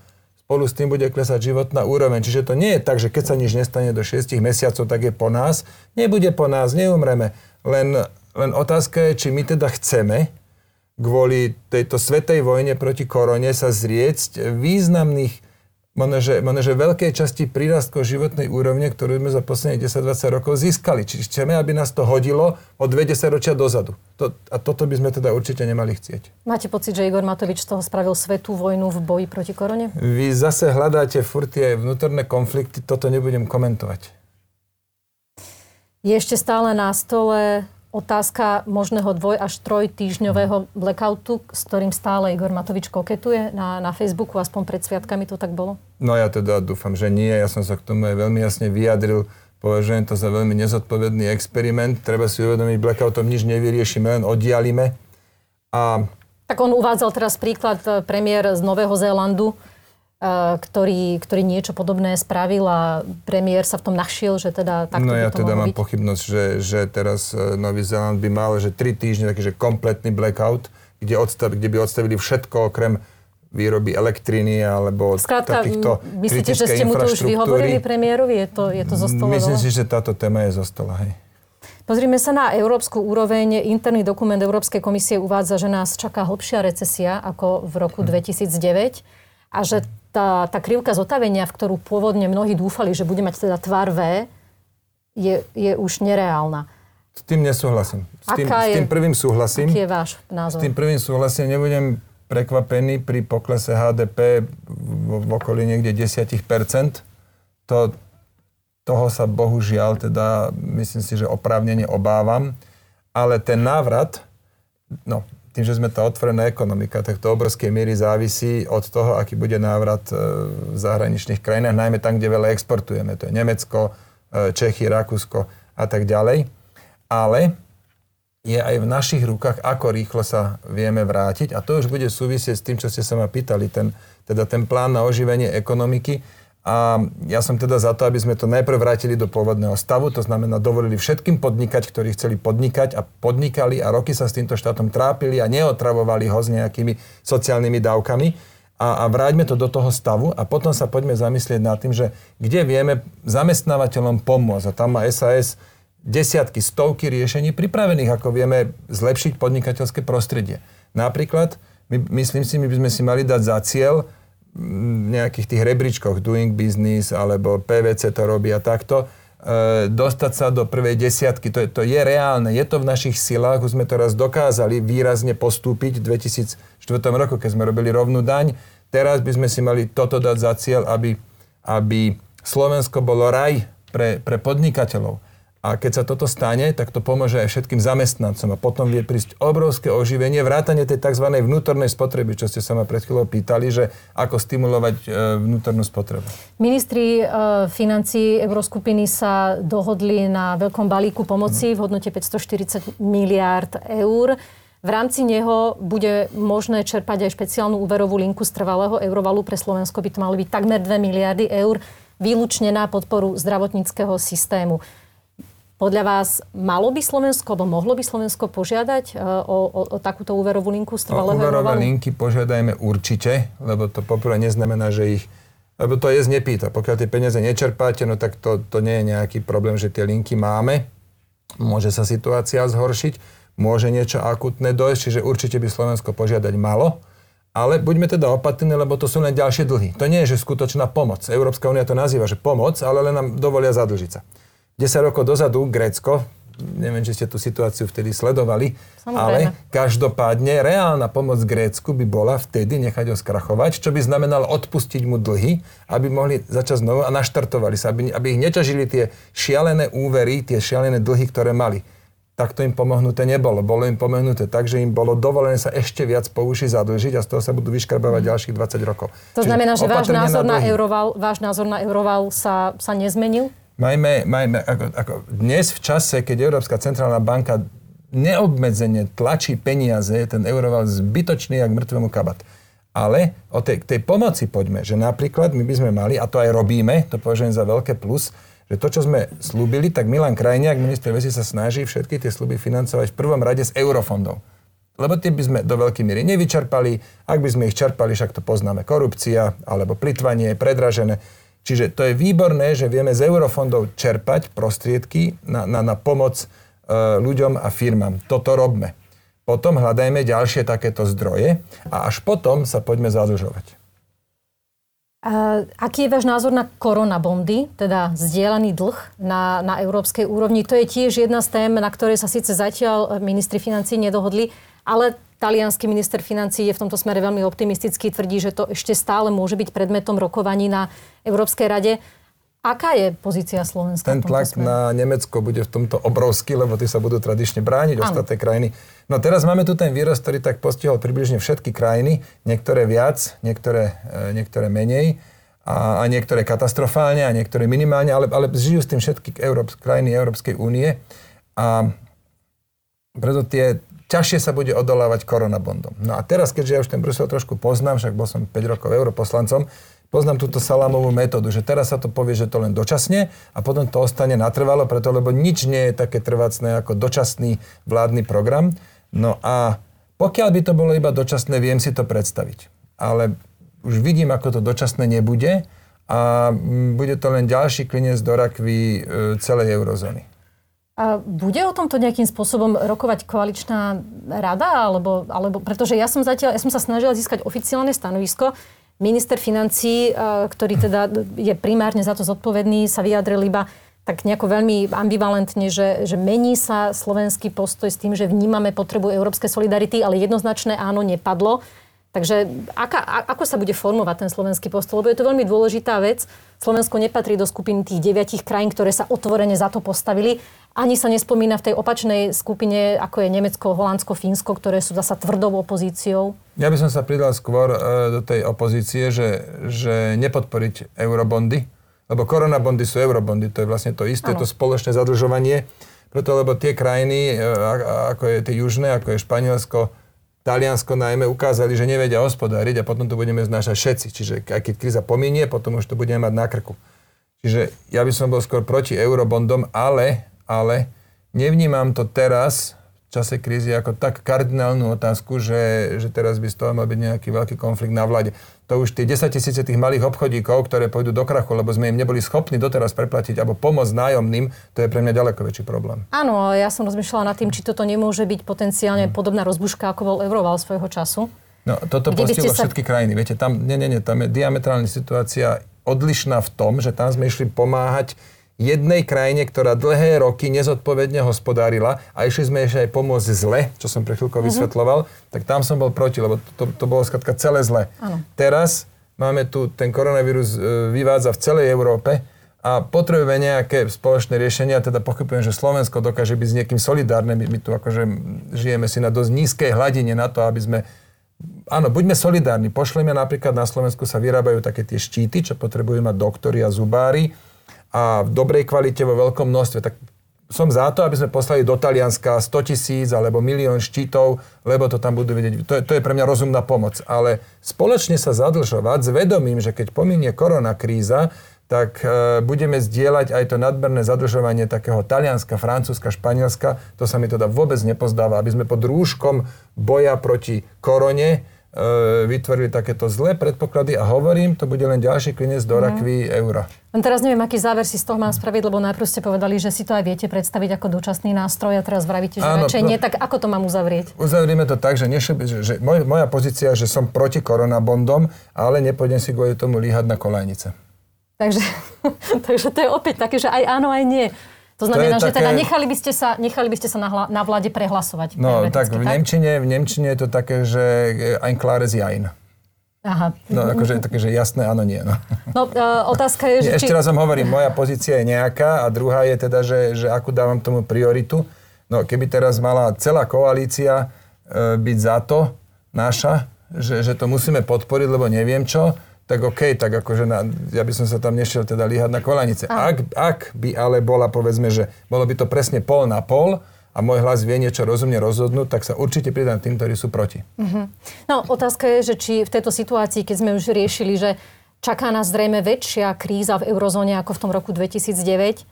Speaker 2: spolu s tým bude klesať životná úroveň. Čiže to nie je tak, že keď sa nič nestane do 6 mesiacov, tak je po nás. Nebude po nás, neumreme. Len, len otázka je, či my teda chceme kvôli tejto svetej vojne proti korone sa zrieť významných možno, že, možno, že veľkej časti prírastkov životnej úrovne, ktorú sme za posledných 10-20 rokov získali. Čiže chceme, aby nás to hodilo o 20 ročia dozadu. To, a toto by sme teda určite nemali chcieť.
Speaker 1: Máte pocit, že Igor Matovič z toho spravil svetú vojnu v boji proti korone?
Speaker 2: Vy zase hľadáte furt tie vnútorné konflikty, toto nebudem komentovať.
Speaker 1: Je ešte stále na stole otázka možného dvoj až troj týždňového blackoutu, s ktorým stále Igor Matovič koketuje na, na Facebooku, aspoň pred sviatkami to tak bolo?
Speaker 2: No ja teda dúfam, že nie. Ja som sa k tomu aj veľmi jasne vyjadril. Považujem to za veľmi nezodpovedný experiment. Treba si uvedomiť, blackoutom nič nevyriešime, len oddialime. A...
Speaker 1: Tak on uvádzal teraz príklad eh, premiér z Nového Zélandu, ktorý, ktorý niečo podobné spravil a premiér sa v tom našiel, že teda takto
Speaker 2: No ja
Speaker 1: to
Speaker 2: teda
Speaker 1: mám
Speaker 2: byť. pochybnosť, že, že teraz e, Nový Zeland by mal, že tri týždne taký, že kompletný blackout, kde, odstav, kde by odstavili všetko okrem výroby elektriny alebo Skrátka, takýchto
Speaker 1: myslíte, že ste mu to už vyhovorili premiérovi? Je to, je to zo stola?
Speaker 2: Myslím si, že táto téma je zo stola, hej.
Speaker 1: Pozrime sa na európsku úroveň. Interný dokument Európskej komisie uvádza, že nás čaká hlbšia recesia ako v roku 2009 a že tá, tá krivka zotavenia, v ktorú pôvodne mnohí dúfali, že bude mať teda tvar V, je, je už nereálna.
Speaker 2: S tým nesúhlasím. S tým, Aká je, s tým prvým súhlasím.
Speaker 1: Aký je váš názor?
Speaker 2: S tým prvým súhlasím. Nebudem prekvapený pri poklese HDP v, v okolí niekde 10%. To, toho sa bohužiaľ teda myslím si, že oprávnene obávam. Ale ten návrat, no tým, že sme tá otvorená ekonomika, tak to obrovskej miery závisí od toho, aký bude návrat e, v zahraničných krajinách, najmä tam, kde veľa exportujeme. To je Nemecko, e, Čechy, Rakúsko a tak ďalej. Ale je aj v našich rukách, ako rýchlo sa vieme vrátiť. A to už bude súvisieť s tým, čo ste sa ma pýtali, ten, teda ten plán na oživenie ekonomiky a ja som teda za to, aby sme to najprv vrátili do pôvodného stavu, to znamená dovolili všetkým podnikať, ktorí chceli podnikať a podnikali a roky sa s týmto štátom trápili a neotravovali ho s nejakými sociálnymi dávkami. A, a vráťme to do toho stavu a potom sa poďme zamyslieť nad tým, že kde vieme zamestnávateľom pomôcť. A tam má SAS desiatky, stovky riešení pripravených, ako vieme zlepšiť podnikateľské prostredie. Napríklad, my, myslím si, my by sme si mali dať za cieľ nejakých tých rebríčkoch Doing Business alebo PVC to robia takto, e, dostať sa do prvej desiatky. To je, to je reálne, je to v našich silách, už sme to raz dokázali výrazne postúpiť v 2004 roku, keď sme robili rovnú daň. Teraz by sme si mali toto dať za cieľ, aby, aby Slovensko bolo raj pre, pre podnikateľov. A keď sa toto stane, tak to pomôže aj všetkým zamestnancom. A potom vie prísť obrovské oživenie, vrátanie tej tzv. vnútornej spotreby, čo ste sa ma pred chvíľou pýtali, že ako stimulovať e, vnútornú spotrebu.
Speaker 1: Ministri e, financí Euroskupiny sa dohodli na veľkom balíku pomoci v hodnote 540 miliárd eur. V rámci neho bude možné čerpať aj špeciálnu úverovú linku z trvalého eurovalu. Pre Slovensko by to malo byť takmer 2 miliardy eur výlučne na podporu zdravotníckého systému. Podľa vás malo by Slovensko, alebo mohlo by Slovensko požiadať e, o, o, o takúto úverovú linku z trvalého
Speaker 2: Úverové linky požiadajme určite, lebo to poprvé neznamená, že ich lebo to je z nepýta. Pokiaľ tie peniaze nečerpáte, no tak to, to nie je nejaký problém, že tie linky máme. Môže sa situácia zhoršiť, môže niečo akutné dojsť, čiže určite by Slovensko požiadať malo. Ale buďme teda opatrní, lebo to sú len ďalšie dlhy. To nie je, že skutočná pomoc. Európska únia to nazýva, že pomoc, ale len nám dovolia zadlžiť sa. 10 rokov dozadu Grécko, neviem, či ste tú situáciu vtedy sledovali, Samozrejme. ale každopádne reálna pomoc Grécku by bola vtedy nechať ho skrachovať, čo by znamenalo odpustiť mu dlhy, aby mohli začať znovu a naštartovali sa, aby, aby ich neťažili tie šialené úvery, tie šialené dlhy, ktoré mali tak to im pomohnuté nebolo. Bolo im pomohnuté tak, že im bolo dovolené sa ešte viac po uši zadlžiť a z toho sa budú vyškrabávať mm. ďalších 20 rokov.
Speaker 1: To Čiže znamená, že váš názor, na, na euroval, váš názor na euroval sa, sa nezmenil?
Speaker 2: Majme, majme ako, ako dnes v čase, keď Európska centrálna banka neobmedzene tlačí peniaze, ten euroval zbytočný jak mŕtvemu kabat. Ale o tej, tej pomoci poďme, že napríklad my by sme mali, a to aj robíme, to považujem za veľké plus, že to, čo sme slúbili, tak Milan Krajniak, minister veci, sa snaží všetky tie sluby financovať v prvom rade z eurofondov. Lebo tie by sme do veľkej miery nevyčerpali. Ak by sme ich čerpali, však to poznáme, korupcia alebo plitvanie, predražené. Čiže to je výborné, že vieme z eurofondov čerpať prostriedky na, na, na pomoc e, ľuďom a firmám. Toto robme. Potom hľadajme ďalšie takéto zdroje a až potom sa poďme zadlžovať.
Speaker 1: Aký je váš názor na koronabondy, teda zdieľaný dlh na, na európskej úrovni? To je tiež jedna z tém, na ktorej sa síce zatiaľ ministri financí nedohodli, ale talianský minister financí je v tomto smere veľmi optimistický, tvrdí, že to ešte stále môže byť predmetom rokovaní na Európskej rade. Aká je pozícia Slovenska?
Speaker 2: Ten tlak na Nemecko bude v tomto obrovský, lebo tí sa budú tradične brániť, ostatné krajiny No teraz máme tu ten vírus, ktorý tak postihol približne všetky krajiny, niektoré viac, niektoré, e, niektoré menej a, a niektoré katastrofálne a niektoré minimálne, ale, ale žijú s tým všetky Európs, krajiny Európskej únie a preto tie ťažšie sa bude odolávať koronabondom. No a teraz, keďže ja už ten Brusel trošku poznám, však bol som 5 rokov europoslancom, poznám túto salámovú metódu, že teraz sa to povie, že to len dočasne a potom to ostane natrvalo, preto lebo nič nie je také trvacné ako dočasný vládny program. No a pokiaľ by to bolo iba dočasné, viem si to predstaviť. Ale už vidím, ako to dočasné nebude a bude to len ďalší klinec do rakvy e, celej eurozóny.
Speaker 1: A bude o tomto nejakým spôsobom rokovať koaličná rada? Alebo, alebo, pretože ja som zatiaľ, ja som sa snažila získať oficiálne stanovisko. Minister financí, e, ktorý teda je primárne za to zodpovedný, sa vyjadril iba tak nejako veľmi ambivalentne, že, že mení sa slovenský postoj s tým, že vnímame potrebu európskej solidarity, ale jednoznačné áno nepadlo. Takže aká, ako sa bude formovať ten slovenský postoj? Lebo je to veľmi dôležitá vec. Slovensko nepatrí do skupiny tých deviatich krajín, ktoré sa otvorene za to postavili. Ani sa nespomína v tej opačnej skupine, ako je Nemecko, Holandsko, Fínsko, ktoré sú zasa tvrdou opozíciou.
Speaker 2: Ja by som sa pridal skôr e, do tej opozície, že, že nepodporiť eurobondy, lebo koronabondy sú eurobondy, to je vlastne to isté, ano. to spoločné zadlžovanie. Preto, lebo tie krajiny, e, ako je tie južné, ako je Španielsko, Taliansko najmä, ukázali, že nevedia hospodáriť a potom to budeme znášať všetci. Čiže aj keď kríza pominie, potom už to budeme mať na krku. Čiže ja by som bol skôr proti eurobondom, ale, ale nevnímam to teraz čase krízy ako tak kardinálnu otázku, že, že teraz by z toho mal byť nejaký veľký konflikt na vláde. To už tie 10 tisíce tých malých obchodíkov, ktoré pôjdu do krachu, lebo sme im neboli schopní doteraz preplatiť alebo pomôcť nájomným, to je pre mňa ďaleko väčší problém.
Speaker 1: Áno, ja som rozmýšľala nad tým, či toto nemôže byť potenciálne hmm. podobná rozbuška, ako bol Euroval svojho času.
Speaker 2: No, toto postihlo sa... všetky krajiny. Viete, tam, nie, nie, nie, tam je diametrálna situácia odlišná v tom, že tam sme išli pomáhať jednej krajine, ktorá dlhé roky nezodpovedne hospodárila a išli sme ešte aj pomôcť zle, čo som pre chvíľko mm-hmm. vysvetloval, tak tam som bol proti, lebo to, to bolo skratka celé zle. Ano. Teraz máme tu, ten koronavírus e, vyvádza v celej Európe a potrebujeme nejaké spoločné riešenia, teda pochybujem, že Slovensko dokáže byť s niekým solidárne. My, my tu akože žijeme si na dosť nízkej hladine na to, aby sme Áno, buďme solidárni. Pošleme napríklad na Slovensku sa vyrábajú také tie štíty, čo potrebujú mať doktori a zubári a v dobrej kvalite vo veľkom množstve, tak som za to, aby sme poslali do Talianska 100 tisíc alebo milión štítov, lebo to tam budú vidieť. To je, to je pre mňa rozumná pomoc. Ale spoločne sa zadlžovať s vedomím, že keď pominie korona kríza, tak e, budeme zdieľať aj to nadmerné zadlžovanie takého Talianska, Francúzska, Španielska. To sa mi teda vôbec nepozdáva, aby sme pod rúškom boja proti korone vytvorili takéto zlé predpoklady a hovorím, to bude len ďalší klinec do mhm. rakvy mm. eura.
Speaker 1: Len teraz neviem, aký záver si z toho mám spraviť, lebo najprv ste povedali, že si to aj viete predstaviť ako dočasný nástroj a teraz vravíte, že Áno, radšej no, nie, tak ako to mám uzavrieť?
Speaker 2: Uzavrieme to tak, že, nešeb, že, že moj, moja pozícia, že som proti koronabondom, ale nepôjdem si kvôli tomu líhať na kolajnice.
Speaker 1: Takže, takže to je opäť také, že aj áno, aj nie. To znamená, to že teda také... teda nechali by ste sa, nechali by ste sa na, hla, na vláde prehlasovať.
Speaker 2: No tak v? Nemčine, v Nemčine je to také, že ein klares jain. Aha. No akože také, že jasné, áno, nie. No,
Speaker 1: no uh, otázka je, že...
Speaker 2: Ešte či... raz vám hovorím, moja pozícia je nejaká a druhá je teda, že, že akú dávam tomu prioritu. No keby teraz mala celá koalícia uh, byť za to, naša, že, že to musíme podporiť, lebo neviem čo, tak OK, tak akože na, ja by som sa tam nešiel teda líhať na kolanice. Ak, ak by ale bola, povedzme, že bolo by to presne pol na pol, a môj hlas vie niečo rozumne rozhodnúť, tak sa určite pridám tým, ktorí sú proti. Uh-huh.
Speaker 1: No, otázka je, že či v tejto situácii, keď sme už riešili, že čaká nás zrejme väčšia kríza v eurozóne ako v tom roku 2009,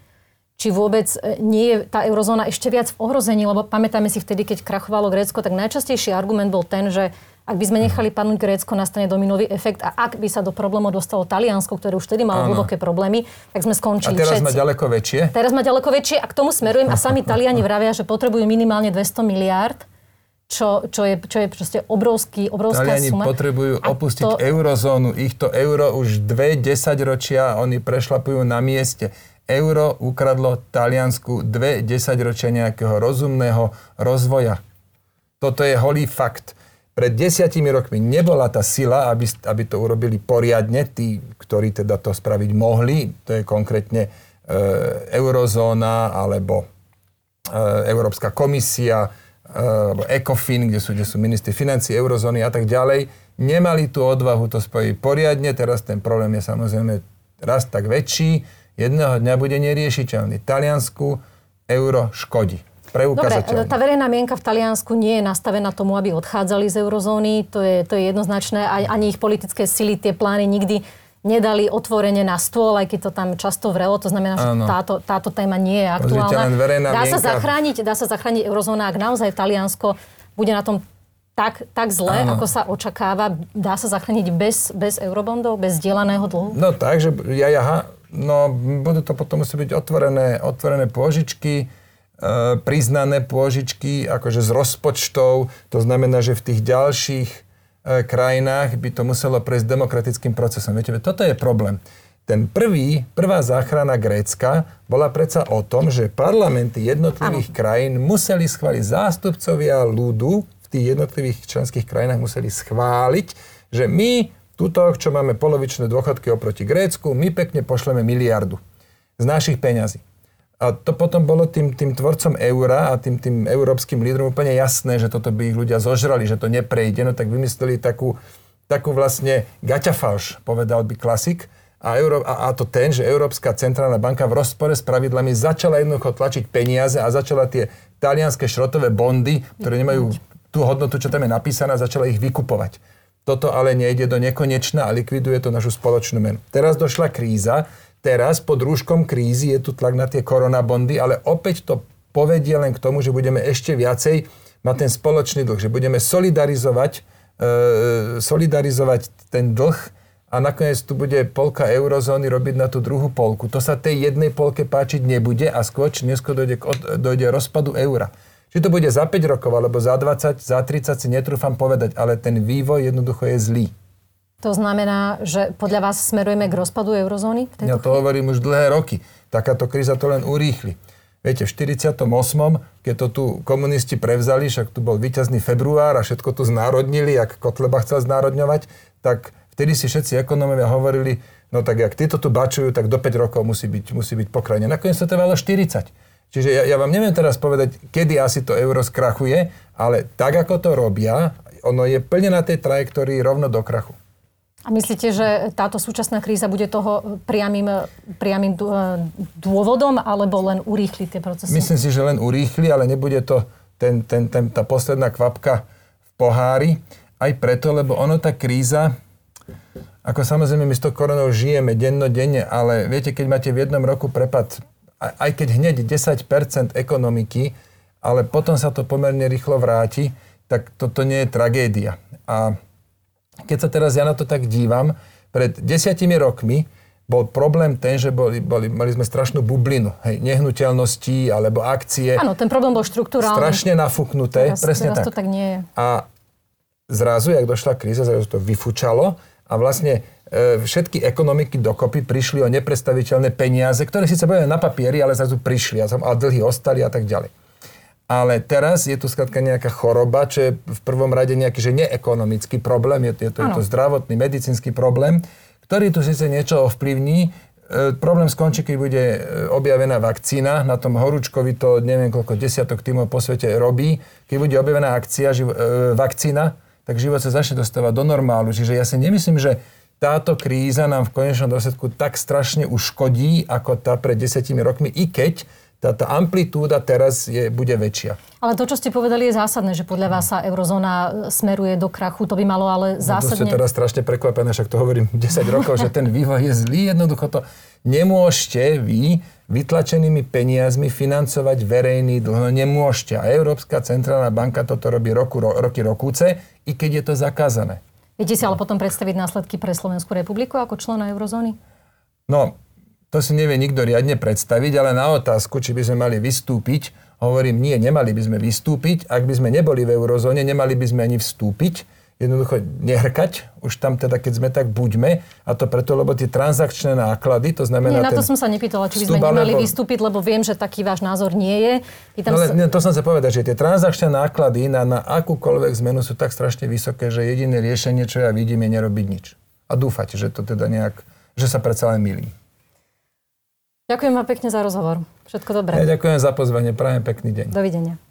Speaker 1: či vôbec e, nie je tá eurozóna ešte viac v ohrození, lebo pamätáme si vtedy, keď krachovalo Grécko, tak najčastejší argument bol ten, že ak by sme nechali padnúť Grécko, nastane dominový efekt a ak by sa do problémov dostalo Taliansko, ktoré už vtedy malo hlboké problémy, tak sme skončili.
Speaker 2: A teraz
Speaker 1: všetci.
Speaker 2: má ďaleko väčšie?
Speaker 1: Teraz má ďaleko väčšie a k tomu smerujem a sami Taliani vravia, že potrebujú minimálne 200 miliárd čo, čo, je, čo je proste obrovský, obrovská
Speaker 2: Taliani
Speaker 1: suma.
Speaker 2: potrebujú a opustiť to... eurozónu. Ich to euro už dve desaťročia, oni prešlapujú na mieste. Euro ukradlo Taliansku dve desaťročia nejakého rozumného rozvoja. Toto je holý fakt pred desiatimi rokmi nebola tá sila, aby, aby to urobili poriadne, tí, ktorí teda to spraviť mohli, to je konkrétne e, eurozóna alebo e, Európska komisia, e, alebo ECOFIN, kde sú, kde sú ministri financí, eurozóny a tak ďalej, nemali tú odvahu to spojiť poriadne. Teraz ten problém je samozrejme raz tak väčší. Jedného dňa bude neriešiteľný. Taliansku euro škodí. Dobre,
Speaker 1: tá verejná mienka v Taliansku nie je nastavená tomu, aby odchádzali z eurozóny. To je, to je jednoznačné. Ani ich politické sily tie plány nikdy nedali otvorene na stôl, aj keď to tam často vrelo. To znamená, že táto, táto téma nie je aktuálna. Dá sa, zachrániť, dá sa zachrániť eurozóna, ak naozaj Taliansko bude na tom tak, tak zle, Áno. ako sa očakáva. Dá sa zachrániť bez, bez eurobondov, bez dielaného dlhu?
Speaker 2: No tak, že ja, ja, no budú to potom musí byť otvorené, otvorené pôžičky, priznané pôžičky akože z rozpočtov. To znamená, že v tých ďalších e, krajinách by to muselo prejsť demokratickým procesom. Viete, toto je problém. Ten prvý, prvá záchrana Grécka bola predsa o tom, že parlamenty jednotlivých ano. krajín museli schváliť zástupcovia ľudu v tých jednotlivých členských krajinách museli schváliť, že my túto, čo máme polovičné dôchodky oproti Grécku, my pekne pošleme miliardu z našich peňazí. A to potom bolo tým, tým tvorcom eura a tým, tým európskym lídrom úplne jasné, že toto by ich ľudia zožrali, že to neprejde, no tak vymysleli takú, takú vlastne gaťafalš, povedal by klasik. A, Euró- a, a to ten, že Európska centrálna banka v rozpore s pravidlami začala jednoducho tlačiť peniaze a začala tie talianské šrotové bondy, ktoré nemajú tú hodnotu, čo tam je napísaná, začala ich vykupovať. Toto ale nejde do nekonečna a likviduje to našu spoločnú menu. Teraz došla kríza, teraz pod rúškom krízy je tu tlak na tie koronabondy, ale opäť to povedie len k tomu, že budeme ešte viacej mať ten spoločný dlh, že budeme solidarizovať, e, solidarizovať ten dlh a nakoniec tu bude polka eurozóny robiť na tú druhú polku. To sa tej jednej polke páčiť nebude a skôr neskôr dojde, dojde rozpadu eura. Či to bude za 5 rokov alebo za 20, za 30 si netrúfam povedať, ale ten vývoj jednoducho je zlý.
Speaker 1: To znamená, že podľa vás smerujeme k rozpadu eurozóny?
Speaker 2: V ja to chvíli? hovorím už dlhé roky. Takáto kríza to len urýchli. Viete, v 48., keď to tu komunisti prevzali, však tu bol víťazný február a všetko tu znárodnili, ak Kotleba chcel znárodňovať, tak vtedy si všetci ekonomovia hovorili, no tak ak títo tu bačujú, tak do 5 rokov musí byť, musí byť pokrajne. Nakoniec to trvalo 40. Čiže ja, ja vám neviem teraz povedať, kedy asi to euro skrachuje, ale tak, ako to robia, ono je plne na tej trajektórii rovno do krachu.
Speaker 1: A myslíte, že táto súčasná kríza bude toho priamým, priamým dôvodom, alebo len urýchli tie procesy?
Speaker 2: Myslím si, že len urýchli, ale nebude to ten, ten, ten, tá posledná kvapka v pohári. Aj preto, lebo ono tá kríza, ako samozrejme my s tou koronou žijeme dennodenne, ale viete, keď máte v jednom roku prepad, aj keď hneď 10% ekonomiky, ale potom sa to pomerne rýchlo vráti, tak toto nie je tragédia. A keď sa teraz ja na to tak dívam, pred desiatimi rokmi bol problém ten, že boli, boli, mali sme strašnú bublinu, hej, nehnuteľností alebo akcie.
Speaker 1: Áno, ten problém bol štruktúrálny.
Speaker 2: Strašne nafúknuté, teraz, presne
Speaker 1: teraz
Speaker 2: tak.
Speaker 1: to tak nie je.
Speaker 2: A zrazu, jak došla kríza, zrazu to vyfúčalo a a vlastne e, všetky ekonomiky dokopy prišli o neprestaviteľné peniaze, ktoré síce boli na papieri, ale zrazu prišli a, a dlhy ostali a tak ďalej. Ale teraz je tu skladka nejaká choroba, čo je v prvom rade nejaký že neekonomický problém, je, je, to, je to zdravotný, medicínsky problém, ktorý tu síce niečo ovplyvní, E, problém skončí, keď bude e, objavená vakcína. Na tom horúčkovi to neviem koľko desiatok tímov po svete robí. Keď bude objavená akcia, živ, e, vakcína, tak život sa začne dostávať do normálu. Čiže ja si nemyslím, že táto kríza nám v konečnom dôsledku tak strašne uškodí, ako tá pred desiatimi rokmi, i keď táto amplitúda teraz je, bude väčšia.
Speaker 1: Ale to, čo ste povedali, je zásadné, že podľa vás sa eurozóna smeruje do krachu. To by malo ale zásadne...
Speaker 2: No, to ste teraz strašne prekvapené, však to hovorím 10 rokov, že ten vývoj je zlý. Jednoducho to nemôžete vy vytlačenými peniazmi financovať verejný dlh. No nemôžete. A Európska centrálna banka toto robí roku, ro, roky rokúce, i keď je to zakázané.
Speaker 1: Viete si ale potom predstaviť následky pre Slovenskú republiku ako člena eurozóny?
Speaker 2: No, to si nevie nikto riadne predstaviť, ale na otázku, či by sme mali vystúpiť, hovorím, nie, nemali by sme vystúpiť. Ak by sme neboli v eurozóne, nemali by sme ani vstúpiť. Jednoducho nehrkať, už tam teda, keď sme tak, buďme. A to preto, lebo tie transakčné náklady, to znamená...
Speaker 1: Nie, na to som sa nepýtala, či by sme nemali alebo... vystúpiť, lebo viem, že taký váš názor nie je.
Speaker 2: Pýtam no, sa... nie, to som sa povedať, že tie transakčné náklady na, na akúkoľvek zmenu sú tak strašne vysoké, že jediné riešenie, čo ja vidím, je nerobiť nič. A dúfať, že to teda nejak, že sa predsa len milí.
Speaker 1: Ďakujem vám pekne za rozhovor. Všetko dobré.
Speaker 2: Ja ďakujem za pozvanie. Prajem pekný deň.
Speaker 1: Dovidenia.